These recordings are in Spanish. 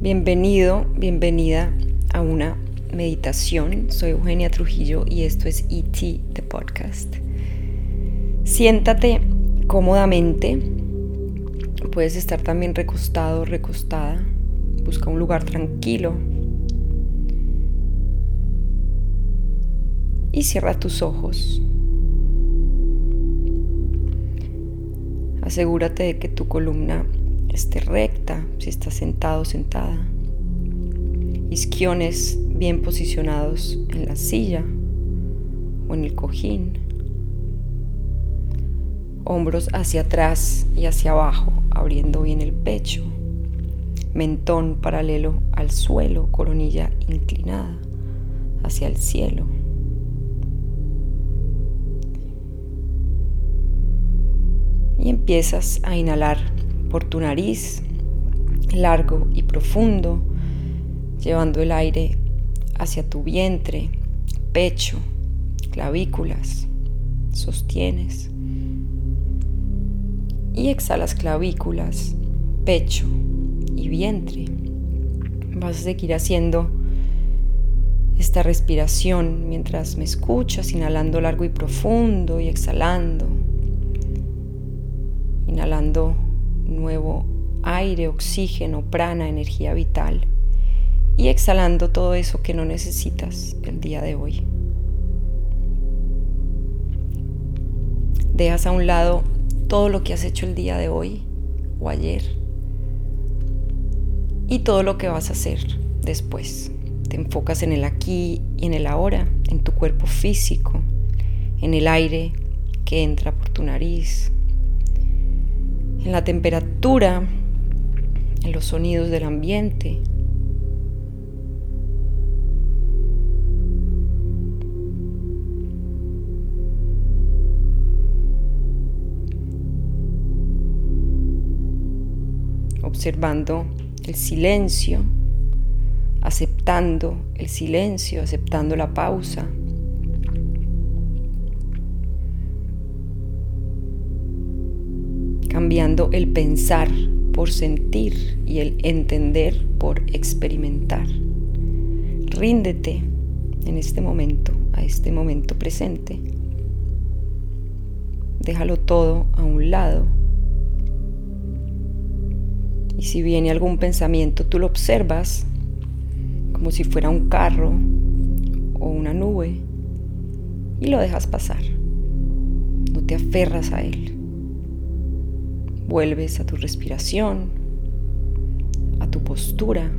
Bienvenido, bienvenida a una meditación. Soy Eugenia Trujillo y esto es ET, the podcast. Siéntate cómodamente. Puedes estar también recostado, recostada. Busca un lugar tranquilo. Y cierra tus ojos. Asegúrate de que tu columna esté recta, si estás sentado sentada. Isquiones bien posicionados en la silla o en el cojín. Hombros hacia atrás y hacia abajo, abriendo bien el pecho. Mentón paralelo al suelo, coronilla inclinada hacia el cielo. Y empiezas a inhalar por tu nariz, largo y profundo, llevando el aire hacia tu vientre, pecho, clavículas, sostienes. Y exhalas clavículas, pecho y vientre. Vas a seguir haciendo esta respiración mientras me escuchas, inhalando largo y profundo y exhalando. Inhalando nuevo aire, oxígeno, prana, energía vital y exhalando todo eso que no necesitas el día de hoy. Dejas a un lado todo lo que has hecho el día de hoy o ayer y todo lo que vas a hacer después. Te enfocas en el aquí y en el ahora, en tu cuerpo físico, en el aire que entra por tu nariz, en la temperatura, en los sonidos del ambiente. Observando el silencio, aceptando el silencio, aceptando la pausa. Cambiando el pensar por sentir y el entender por experimentar. Ríndete en este momento, a este momento presente. Déjalo todo a un lado. Y si viene algún pensamiento, tú lo observas como si fuera un carro o una nube y lo dejas pasar. No te aferras a él. Vuelves a tu respiración, a tu postura,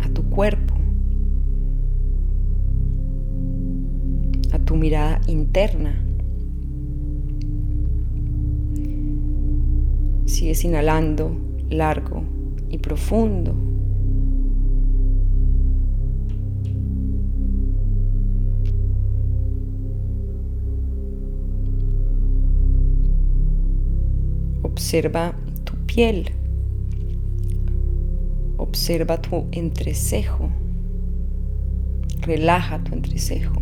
a tu cuerpo, a tu mirada interna. Sigues inhalando largo y profundo. Observa tu piel. Observa tu entrecejo. Relaja tu entrecejo.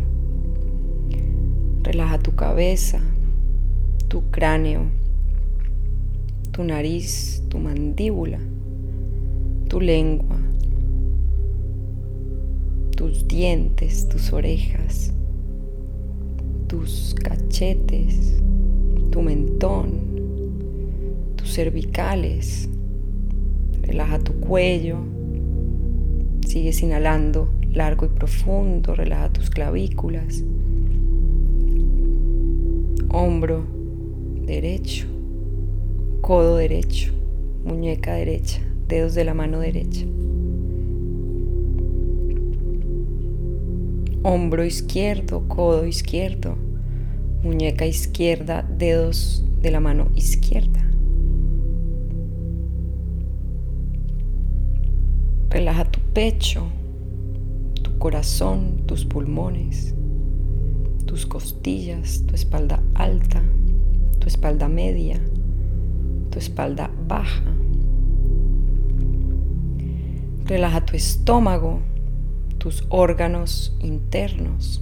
Relaja tu cabeza, tu cráneo, tu nariz, tu mandíbula, tu lengua, tus dientes, tus orejas, tus cachetes, tu mentón, cervicales. Relaja tu cuello. Sigues inhalando largo y profundo. Relaja tus clavículas. Hombro derecho. Codo derecho. Muñeca derecha. Dedos de la mano derecha. Hombro izquierdo. Codo izquierdo. Muñeca izquierda. Dedos de la mano izquierda. Pecho, tu corazón, tus pulmones, tus costillas, tu espalda alta, tu espalda media, tu espalda baja. Relaja tu estómago, tus órganos internos.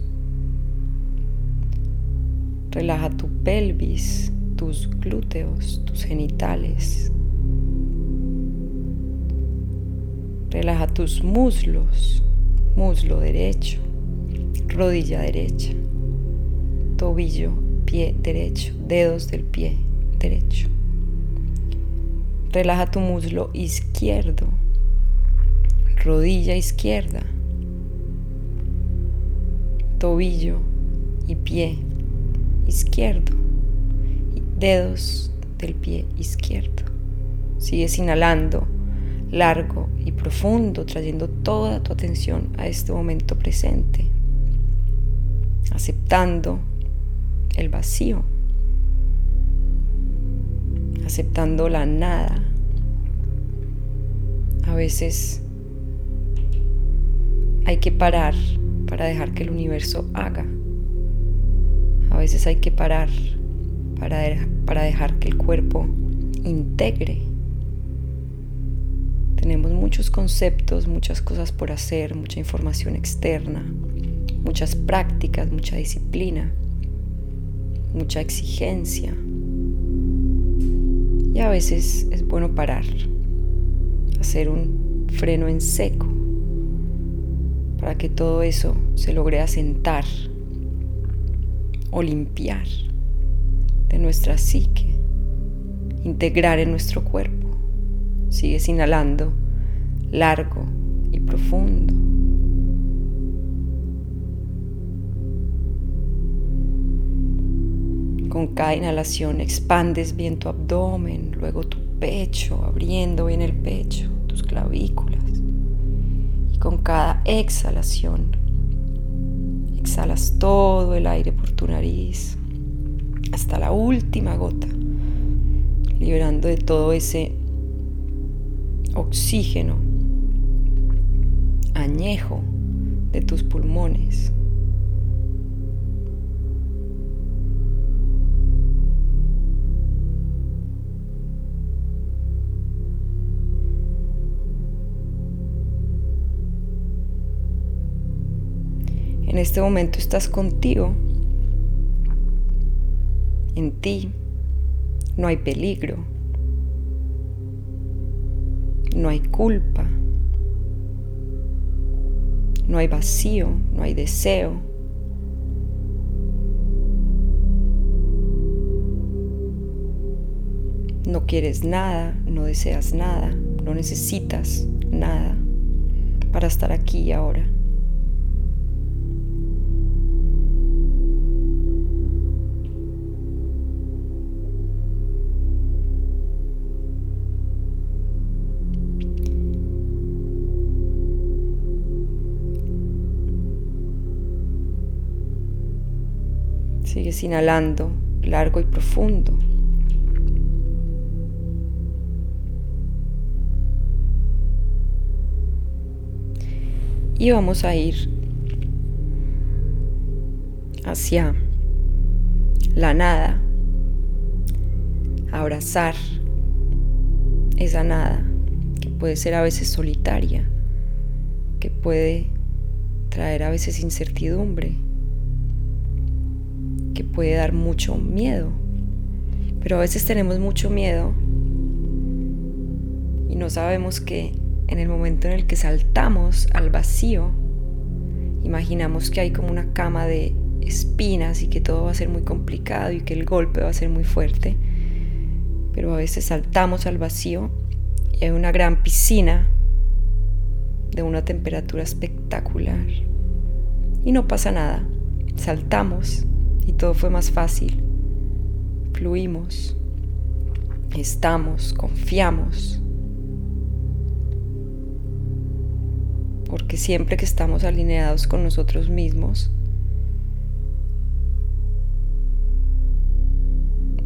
Relaja tu pelvis, tus glúteos, tus genitales, Relaja tus muslos, muslo derecho, rodilla derecha, tobillo, pie derecho, dedos del pie derecho. Relaja tu muslo izquierdo, rodilla izquierda, tobillo y pie izquierdo, dedos del pie izquierdo. Sigues inhalando largo y profundo, trayendo toda tu atención a este momento presente, aceptando el vacío, aceptando la nada. A veces hay que parar para dejar que el universo haga. A veces hay que parar para, para dejar que el cuerpo integre. Tenemos muchos conceptos, muchas cosas por hacer, mucha información externa, muchas prácticas, mucha disciplina, mucha exigencia. Y a veces es bueno parar, hacer un freno en seco para que todo eso se logre asentar o limpiar de nuestra psique, integrar en nuestro cuerpo. Sigues inhalando largo y profundo. Con cada inhalación expandes bien tu abdomen, luego tu pecho, abriendo bien el pecho, tus clavículas. Y con cada exhalación, exhalas todo el aire por tu nariz hasta la última gota, liberando de todo ese oxígeno añejo de tus pulmones. En este momento estás contigo. En ti no hay peligro. No hay culpa. No hay vacío, no hay deseo. No quieres nada, no deseas nada, no necesitas nada para estar aquí y ahora. Sigues inhalando largo y profundo. Y vamos a ir hacia la nada, abrazar esa nada que puede ser a veces solitaria, que puede traer a veces incertidumbre, que puede dar mucho miedo. Pero a veces tenemos mucho miedo y no sabemos que en el momento en el que saltamos al vacío, imaginamos que hay como una cama de espinas y que todo va a ser muy complicado y que el golpe va a ser muy fuerte. Pero a veces saltamos al vacío y hay una gran piscina de una temperatura espectacular. Y no pasa nada. Saltamos y todo fue más fácil. Fluimos, estamos, confiamos. Porque siempre que estamos alineados con nosotros mismos,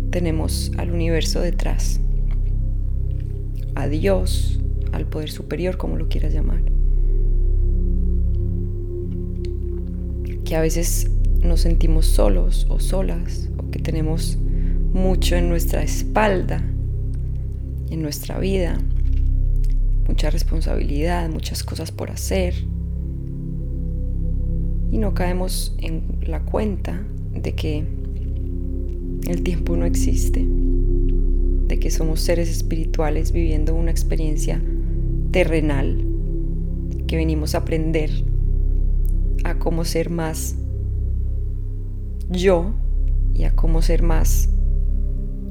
tenemos al universo detrás, a Dios, al poder superior, como lo quieras llamar. Que a veces nos sentimos solos o solas o que tenemos mucho en nuestra espalda, en nuestra vida, mucha responsabilidad, muchas cosas por hacer y no caemos en la cuenta de que el tiempo no existe, de que somos seres espirituales viviendo una experiencia terrenal que venimos a aprender a cómo ser más yo y a cómo ser más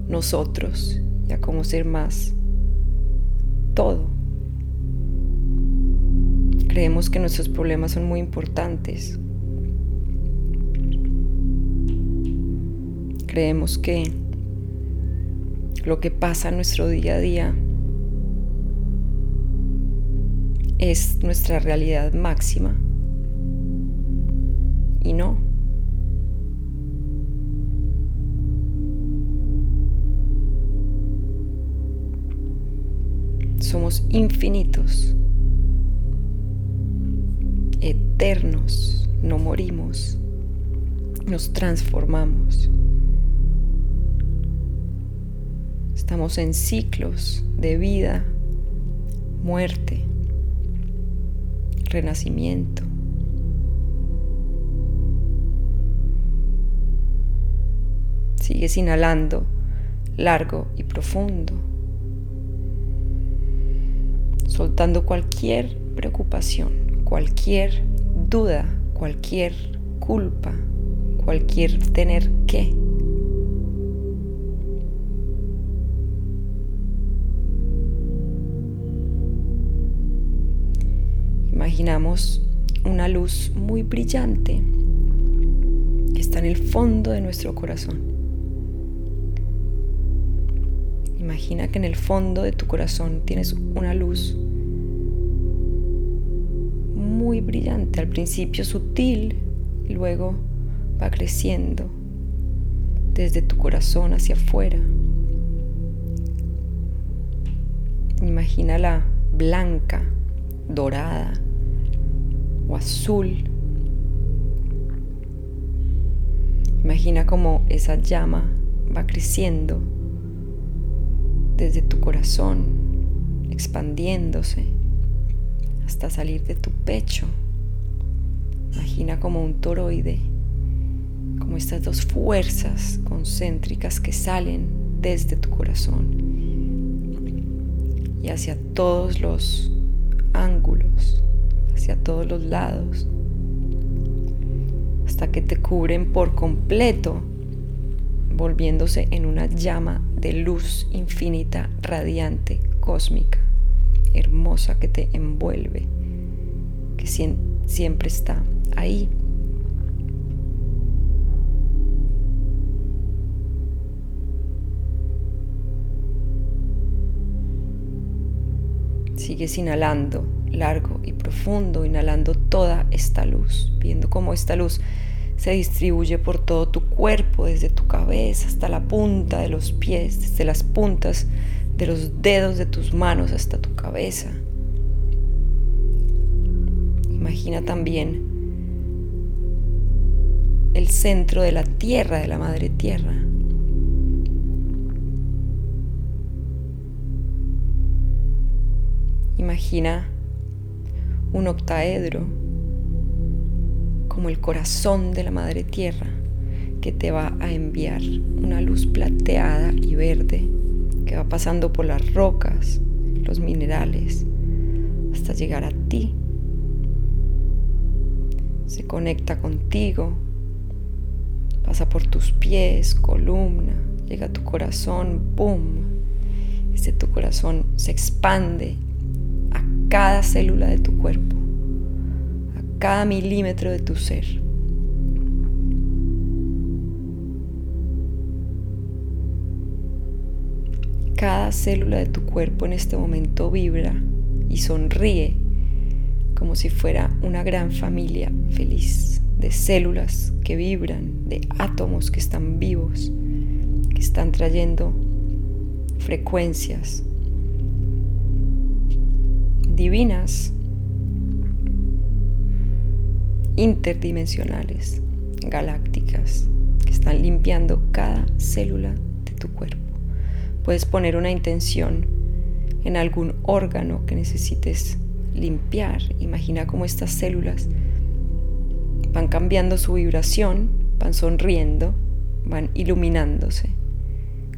nosotros y a cómo ser más todo. Creemos que nuestros problemas son muy importantes. Creemos que lo que pasa en nuestro día a día es nuestra realidad máxima. Y no. Somos infinitos, eternos, no morimos, nos transformamos. Estamos en ciclos de vida, muerte, renacimiento. Sigues inhalando largo y profundo, soltando cualquier preocupación, cualquier duda, cualquier culpa, cualquier tener que. Imaginamos una luz muy brillante que está en el fondo de nuestro corazón. Imagina que en el fondo de tu corazón tienes una luz muy brillante, al principio sutil y luego va creciendo desde tu corazón hacia afuera. Imagínala blanca, dorada, o azul. Imagina cómo esa llama va creciendo desde tu corazón, expandiéndose hasta salir de tu pecho. Imagina como un toroide, como estas dos fuerzas concéntricas que salen desde tu corazón y hacia todos los ángulos hacia todos los lados, hasta que te cubren por completo, volviéndose en una llama de luz infinita, radiante, cósmica, hermosa que te envuelve, que siempre está ahí. Sigues inhalando largo y profundo, inhalando toda esta luz, viendo cómo esta luz se distribuye por todo tu cuerpo, desde tu cabeza hasta la punta de los pies, desde las puntas de los dedos de tus manos hasta tu cabeza. Imagina también el centro de la tierra, de la madre tierra. Imagina un octaedro, como el corazón de la madre tierra, que te va a enviar una luz plateada y verde que va pasando por las rocas, los minerales, hasta llegar a ti. Se conecta contigo, pasa por tus pies, columna, llega a tu corazón, ¡pum! Este tu corazón se expande cada célula de tu cuerpo, a cada milímetro de tu ser. Cada célula de tu cuerpo en este momento vibra y sonríe como si fuera una gran familia feliz de células que vibran, de átomos que están vivos, que están trayendo frecuencias divinas, interdimensionales, galácticas, que están limpiando cada célula de tu cuerpo. Puedes poner una intención en algún órgano que necesites limpiar. Imagina cómo estas células van cambiando su vibración, van sonriendo, van iluminándose.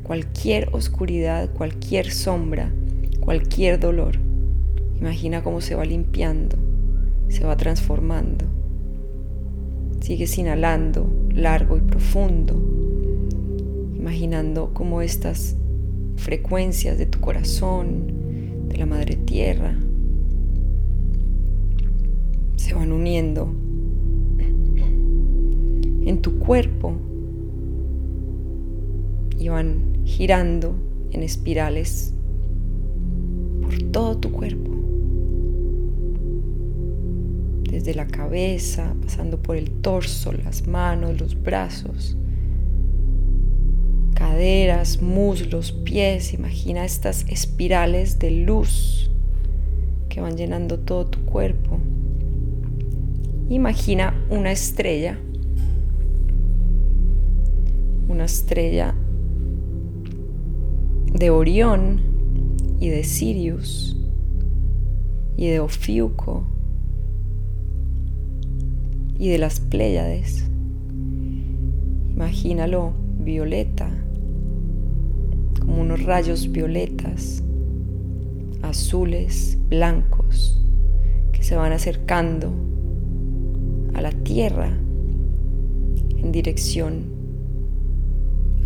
Cualquier oscuridad, cualquier sombra, cualquier dolor Imagina cómo se va limpiando se va transformando. Sigues inhalando largo y profundo, imaginando cómo estas frecuencias de tu corazón, de la madre tierra, se van uniendo en tu cuerpo y van girando en espirales por todo tu cuerpo. Desde la cabeza, pasando por el torso, las manos, los brazos, caderas, muslos, pies. Imagina estas espirales de luz que van llenando todo tu cuerpo. Imagina una estrella, una estrella de Orión y de Sirius y de Ofiuco y de las Pléyades. Imagínalo violeta, como unos rayos violetas, azules, blancos, que se van acercando a la tierra en dirección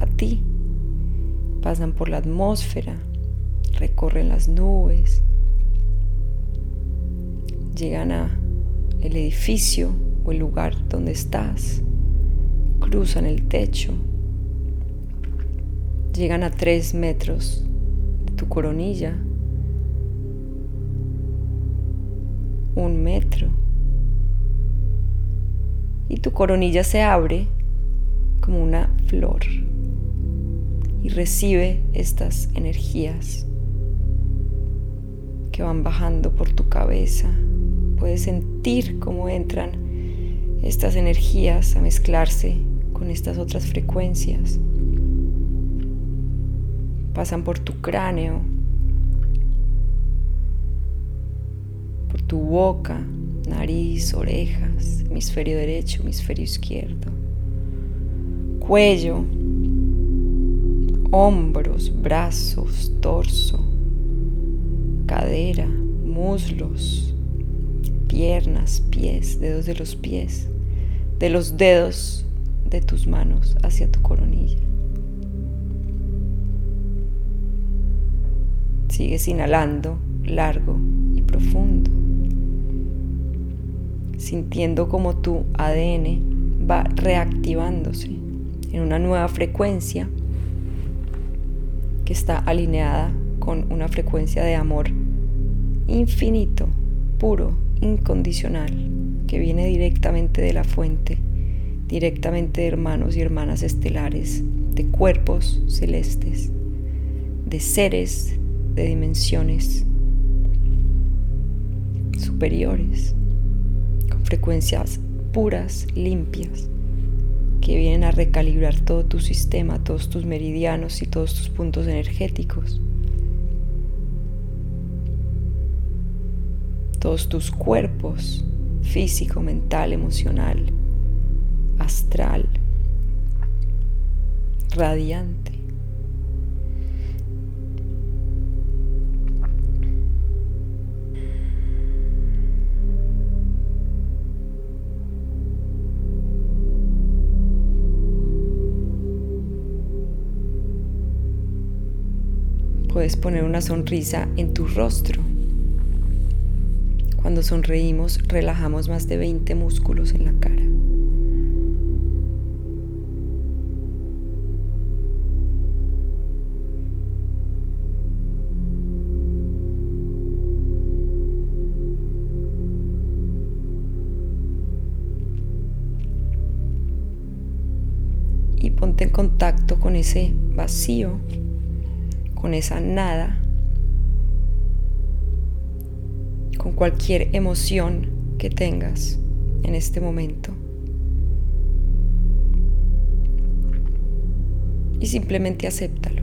a ti. Pasan por la atmósfera, recorren las nubes, llegan a el edificio o el lugar donde estás, cruzan el techo, llegan a tres metros de tu coronilla, un metro y tu coronilla se abre como una flor y recibe estas energías que van bajando por tu cabeza. Puedes sentir cómo entran estas energías a mezclarse con estas otras frecuencias. Pasan por tu cráneo, por tu boca, nariz, orejas, hemisferio derecho, hemisferio izquierdo, cuello, hombros, brazos, torso, cadera, muslos, piernas, pies, dedos de los pies, de los dedos de tus manos hacia tu coronilla. Sigues inhalando largo y profundo sintiendo como tu ADN va reactivándose en una nueva frecuencia que está alineada con una frecuencia de amor infinito, puro, incondicional, que viene directamente de la fuente, directamente de hermanos y hermanas estelares, de cuerpos celestes, de seres de dimensiones superiores frecuencias puras, limpias, que vienen a recalibrar todo tu sistema, todos tus meridianos y todos tus puntos energéticos. Todos tus cuerpos, físico, mental, emocional, astral, radiante. Puedes poner una sonrisa en tu rostro. Cuando sonreímos, relajamos más de 20 músculos en la cara. Y ponte en contacto con ese vacío con esa nada, con cualquier emoción que tengas en este momento. Y simplemente acéptalo,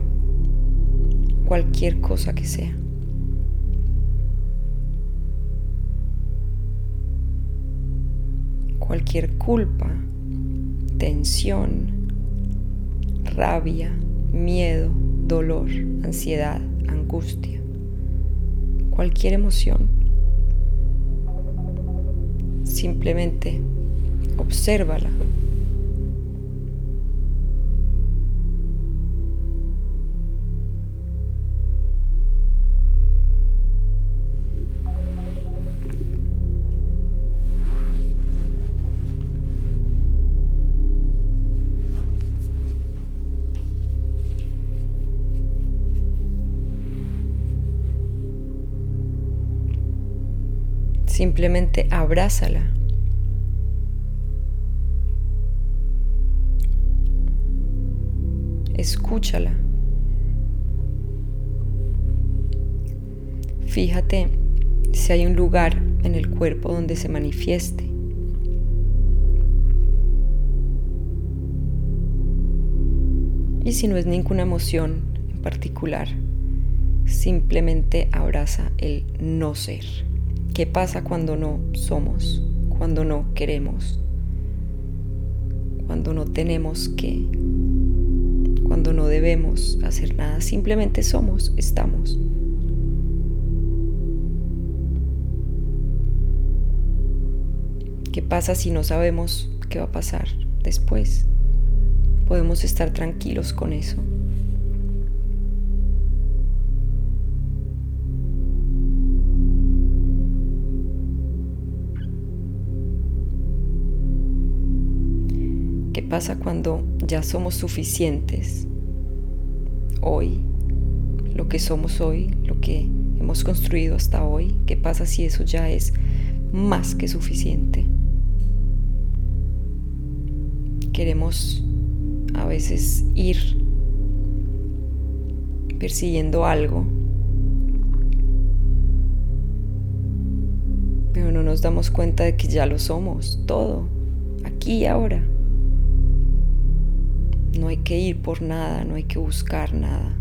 cualquier cosa que sea. Cualquier culpa, tensión, rabia, miedo, dolor, ansiedad, angustia, cualquier emoción. Simplemente obsérvala. Simplemente abrázala. Escúchala. Fíjate si hay un lugar en el cuerpo donde se manifieste. Y si no es ninguna emoción en particular, simplemente abraza el no ser. ¿Qué pasa cuando no somos? Cuando no queremos? Cuando no tenemos que? Cuando no debemos hacer nada, simplemente somos, estamos. ¿Qué pasa si no sabemos qué va a pasar después? Podemos estar tranquilos con eso. Pasa cuando ya somos suficientes hoy, lo que somos hoy, lo que hemos construido hasta hoy? ¿Qué pasa si eso ya es más que suficiente? Queremos a veces ir persiguiendo algo, pero no nos damos cuenta de que ya lo somos, todo, aquí y ahora. No hay que ir por nada, no hay que buscar nada.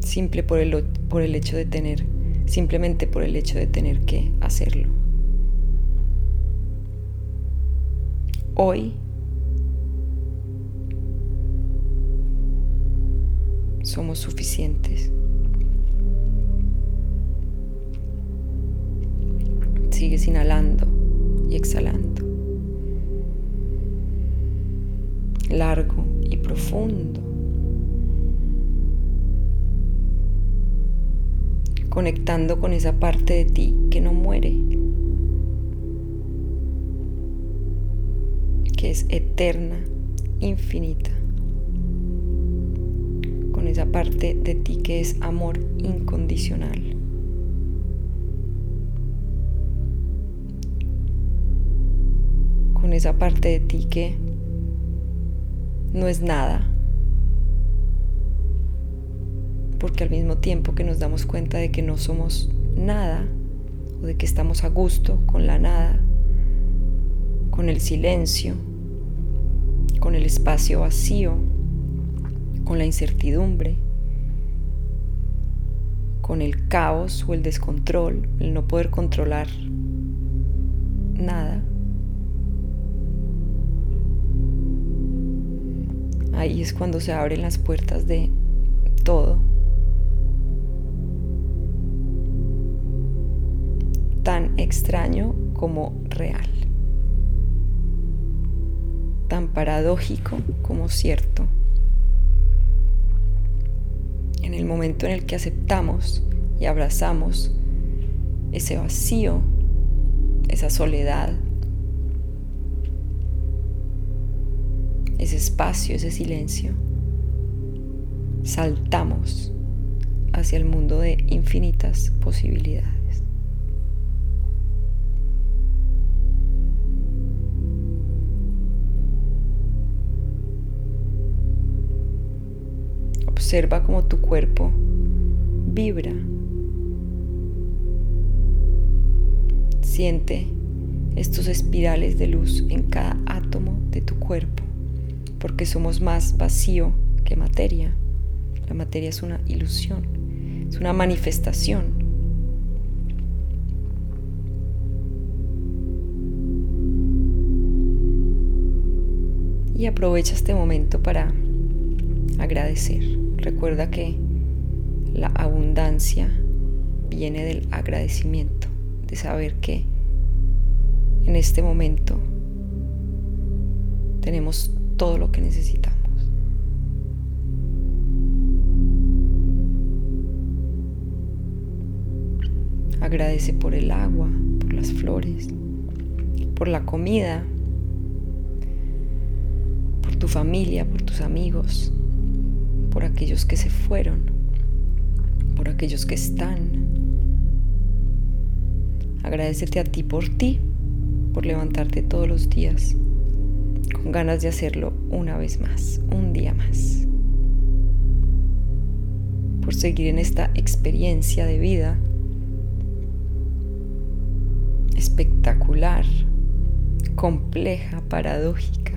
Simple por el, por el hecho de tener, simplemente por el hecho de tener que hacerlo. Hoy somos suficientes. Sigues inhalando y exhalando. Largo y profundo. Conectando con esa parte de ti que no muere, que es eterna, infinita. Con esa parte de ti que es amor incondicional. Con esa parte de ti que no es nada. Porque al mismo tiempo que nos damos cuenta de que no somos nada, o de que estamos a gusto con la nada, con el silencio, con el espacio vacío, con la incertidumbre, con el caos o el descontrol, el no poder controlar nada. Ahí es cuando se abren las puertas de todo. Tan extraño como real. Tan paradójico como cierto. En el momento en el que aceptamos y abrazamos ese vacío, esa soledad, ese espacio, ese silencio, saltamos hacia el mundo de infinitas posibilidades. Observa cómo tu cuerpo vibra. Siente estos espirales de luz en cada átomo de tu cuerpo porque somos más vacío que materia. La materia es una ilusión, es una manifestación. Y aprovecha este momento para agradecer. Recuerda que la abundancia viene del agradecimiento, de saber que en este momento tenemos todo lo que necesitamos. Agradece por el agua, por las flores, por la comida, por tu familia, por tus amigos, por aquellos que se fueron, por aquellos que están. Agradecete a ti por ti, por levantarte todos los días con ganas de hacerlo una vez más, un día más. Por seguir en esta experiencia de vida espectacular, compleja, paradójica.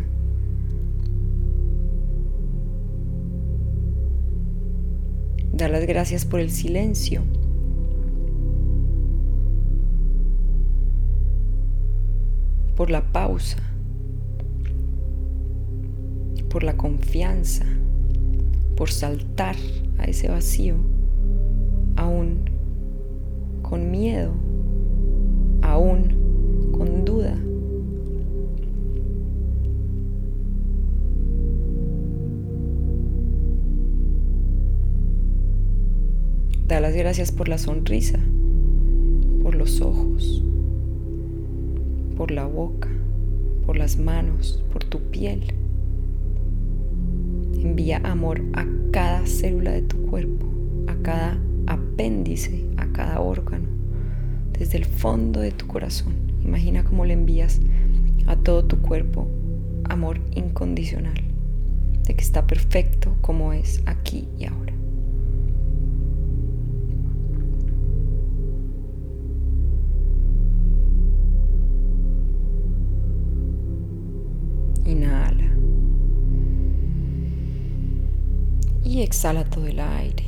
Dar las gracias por el silencio. Por la pausa. Por la confianza. Por saltar a ese vacío. Aún con miedo aún con duda. Da las gracias por la sonrisa, por los ojos, por la boca, por las manos, por tu piel. Envía amor a cada célula de tu cuerpo, a cada apéndice, a cada órgano desde el fondo de tu corazón. Imagina cómo le envías a todo tu cuerpo amor incondicional, de que está perfecto como es aquí y ahora. Y exhala todo el aire.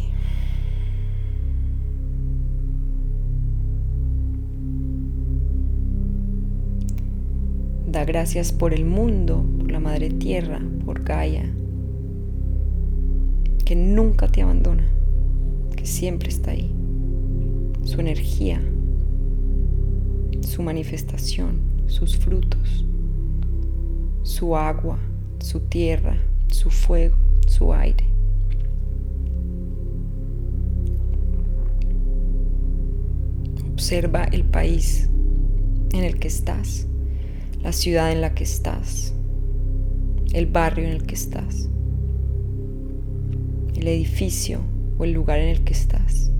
Da gracias por el mundo, por la Madre Tierra, por Gaia, que nunca te abandona, que siempre está ahí. Su energía, su manifestación, sus frutos, su agua, su tierra, su fuego, su aire. Observa el país en el que estás la ciudad en la que estás, el barrio en el que estás, el edificio o el lugar en el que estás.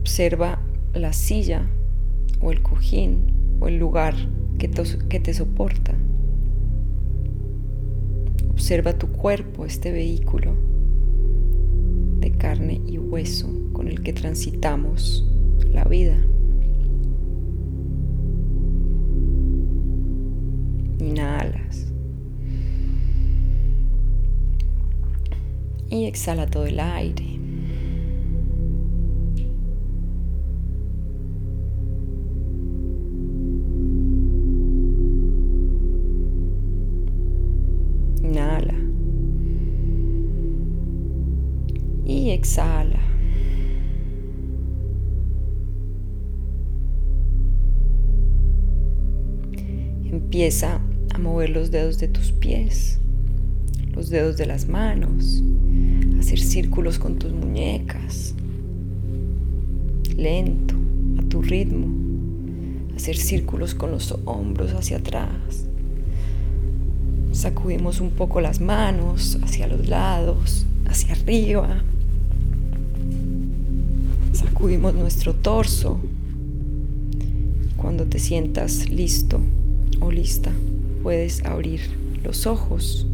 Observa la silla o el cojín o el lugar que te, soporta. Observa tu cuerpo, este vehículo de carne y hueso con el que transitamos la vida. Inhalas. Y exhala todo el aire. Inhala. Y exhala. Empieza a mover los dedos de tus pies, los dedos de las manos, hacer círculos con tus muñecas, lento, a tu ritmo, hacer círculos con los hombros hacia atrás. Sacudimos un poco las manos hacia los lados, hacia arriba. Sacudimos nuestro torso. Cuando te sientas listo o lista, puedes abrir los ojos